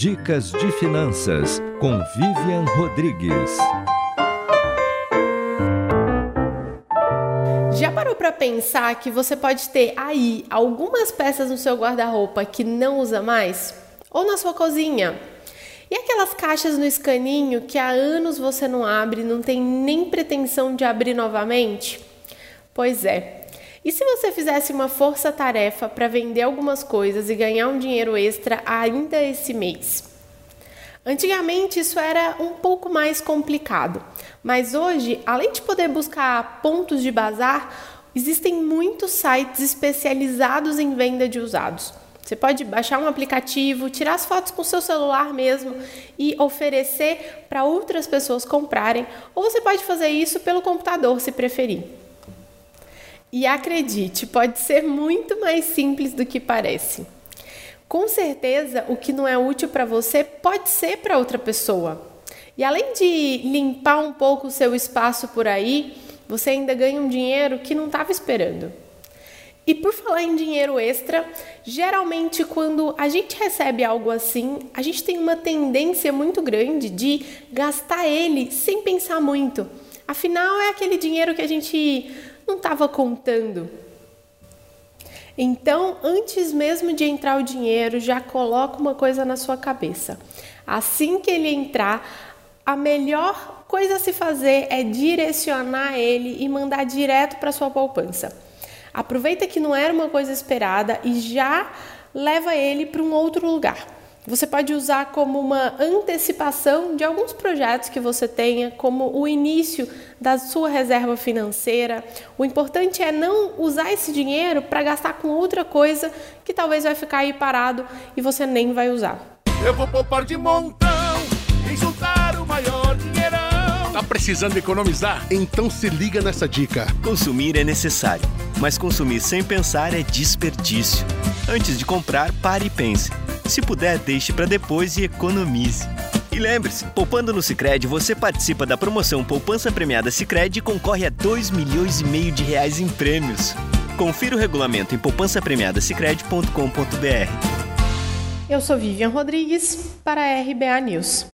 Dicas de Finanças com Vivian Rodrigues. Já parou para pensar que você pode ter aí algumas peças no seu guarda-roupa que não usa mais? Ou na sua cozinha? E aquelas caixas no escaninho que há anos você não abre, não tem nem pretensão de abrir novamente? Pois é. E se você fizesse uma força-tarefa para vender algumas coisas e ganhar um dinheiro extra ainda esse mês? Antigamente isso era um pouco mais complicado, mas hoje, além de poder buscar pontos de bazar, existem muitos sites especializados em venda de usados. Você pode baixar um aplicativo, tirar as fotos com seu celular mesmo e oferecer para outras pessoas comprarem, ou você pode fazer isso pelo computador, se preferir. E acredite, pode ser muito mais simples do que parece. Com certeza, o que não é útil para você pode ser para outra pessoa. E além de limpar um pouco o seu espaço por aí, você ainda ganha um dinheiro que não estava esperando. E por falar em dinheiro extra, geralmente quando a gente recebe algo assim, a gente tem uma tendência muito grande de gastar ele sem pensar muito. Afinal, é aquele dinheiro que a gente não estava contando. Então, antes mesmo de entrar o dinheiro, já coloca uma coisa na sua cabeça. Assim que ele entrar, a melhor coisa a se fazer é direcionar ele e mandar direto para sua poupança. Aproveita que não era uma coisa esperada e já leva ele para um outro lugar. Você pode usar como uma antecipação de alguns projetos que você tenha, como o início da sua reserva financeira. O importante é não usar esse dinheiro para gastar com outra coisa que talvez vai ficar aí parado e você nem vai usar. Eu vou poupar de montão e juntar o maior dinheirão. Tá precisando economizar? Então se liga nessa dica. Consumir é necessário mas consumir sem pensar é desperdício. Antes de comprar, pare e pense. Se puder, deixe para depois e economize. E lembre-se, poupando no Sicredi, você participa da promoção Poupança Premiada Sicredi e concorre a 2 milhões e meio de reais em prêmios. Confira o regulamento em poupancapremiadasicredi.com.br. Eu sou Vivian Rodrigues para a RBA News.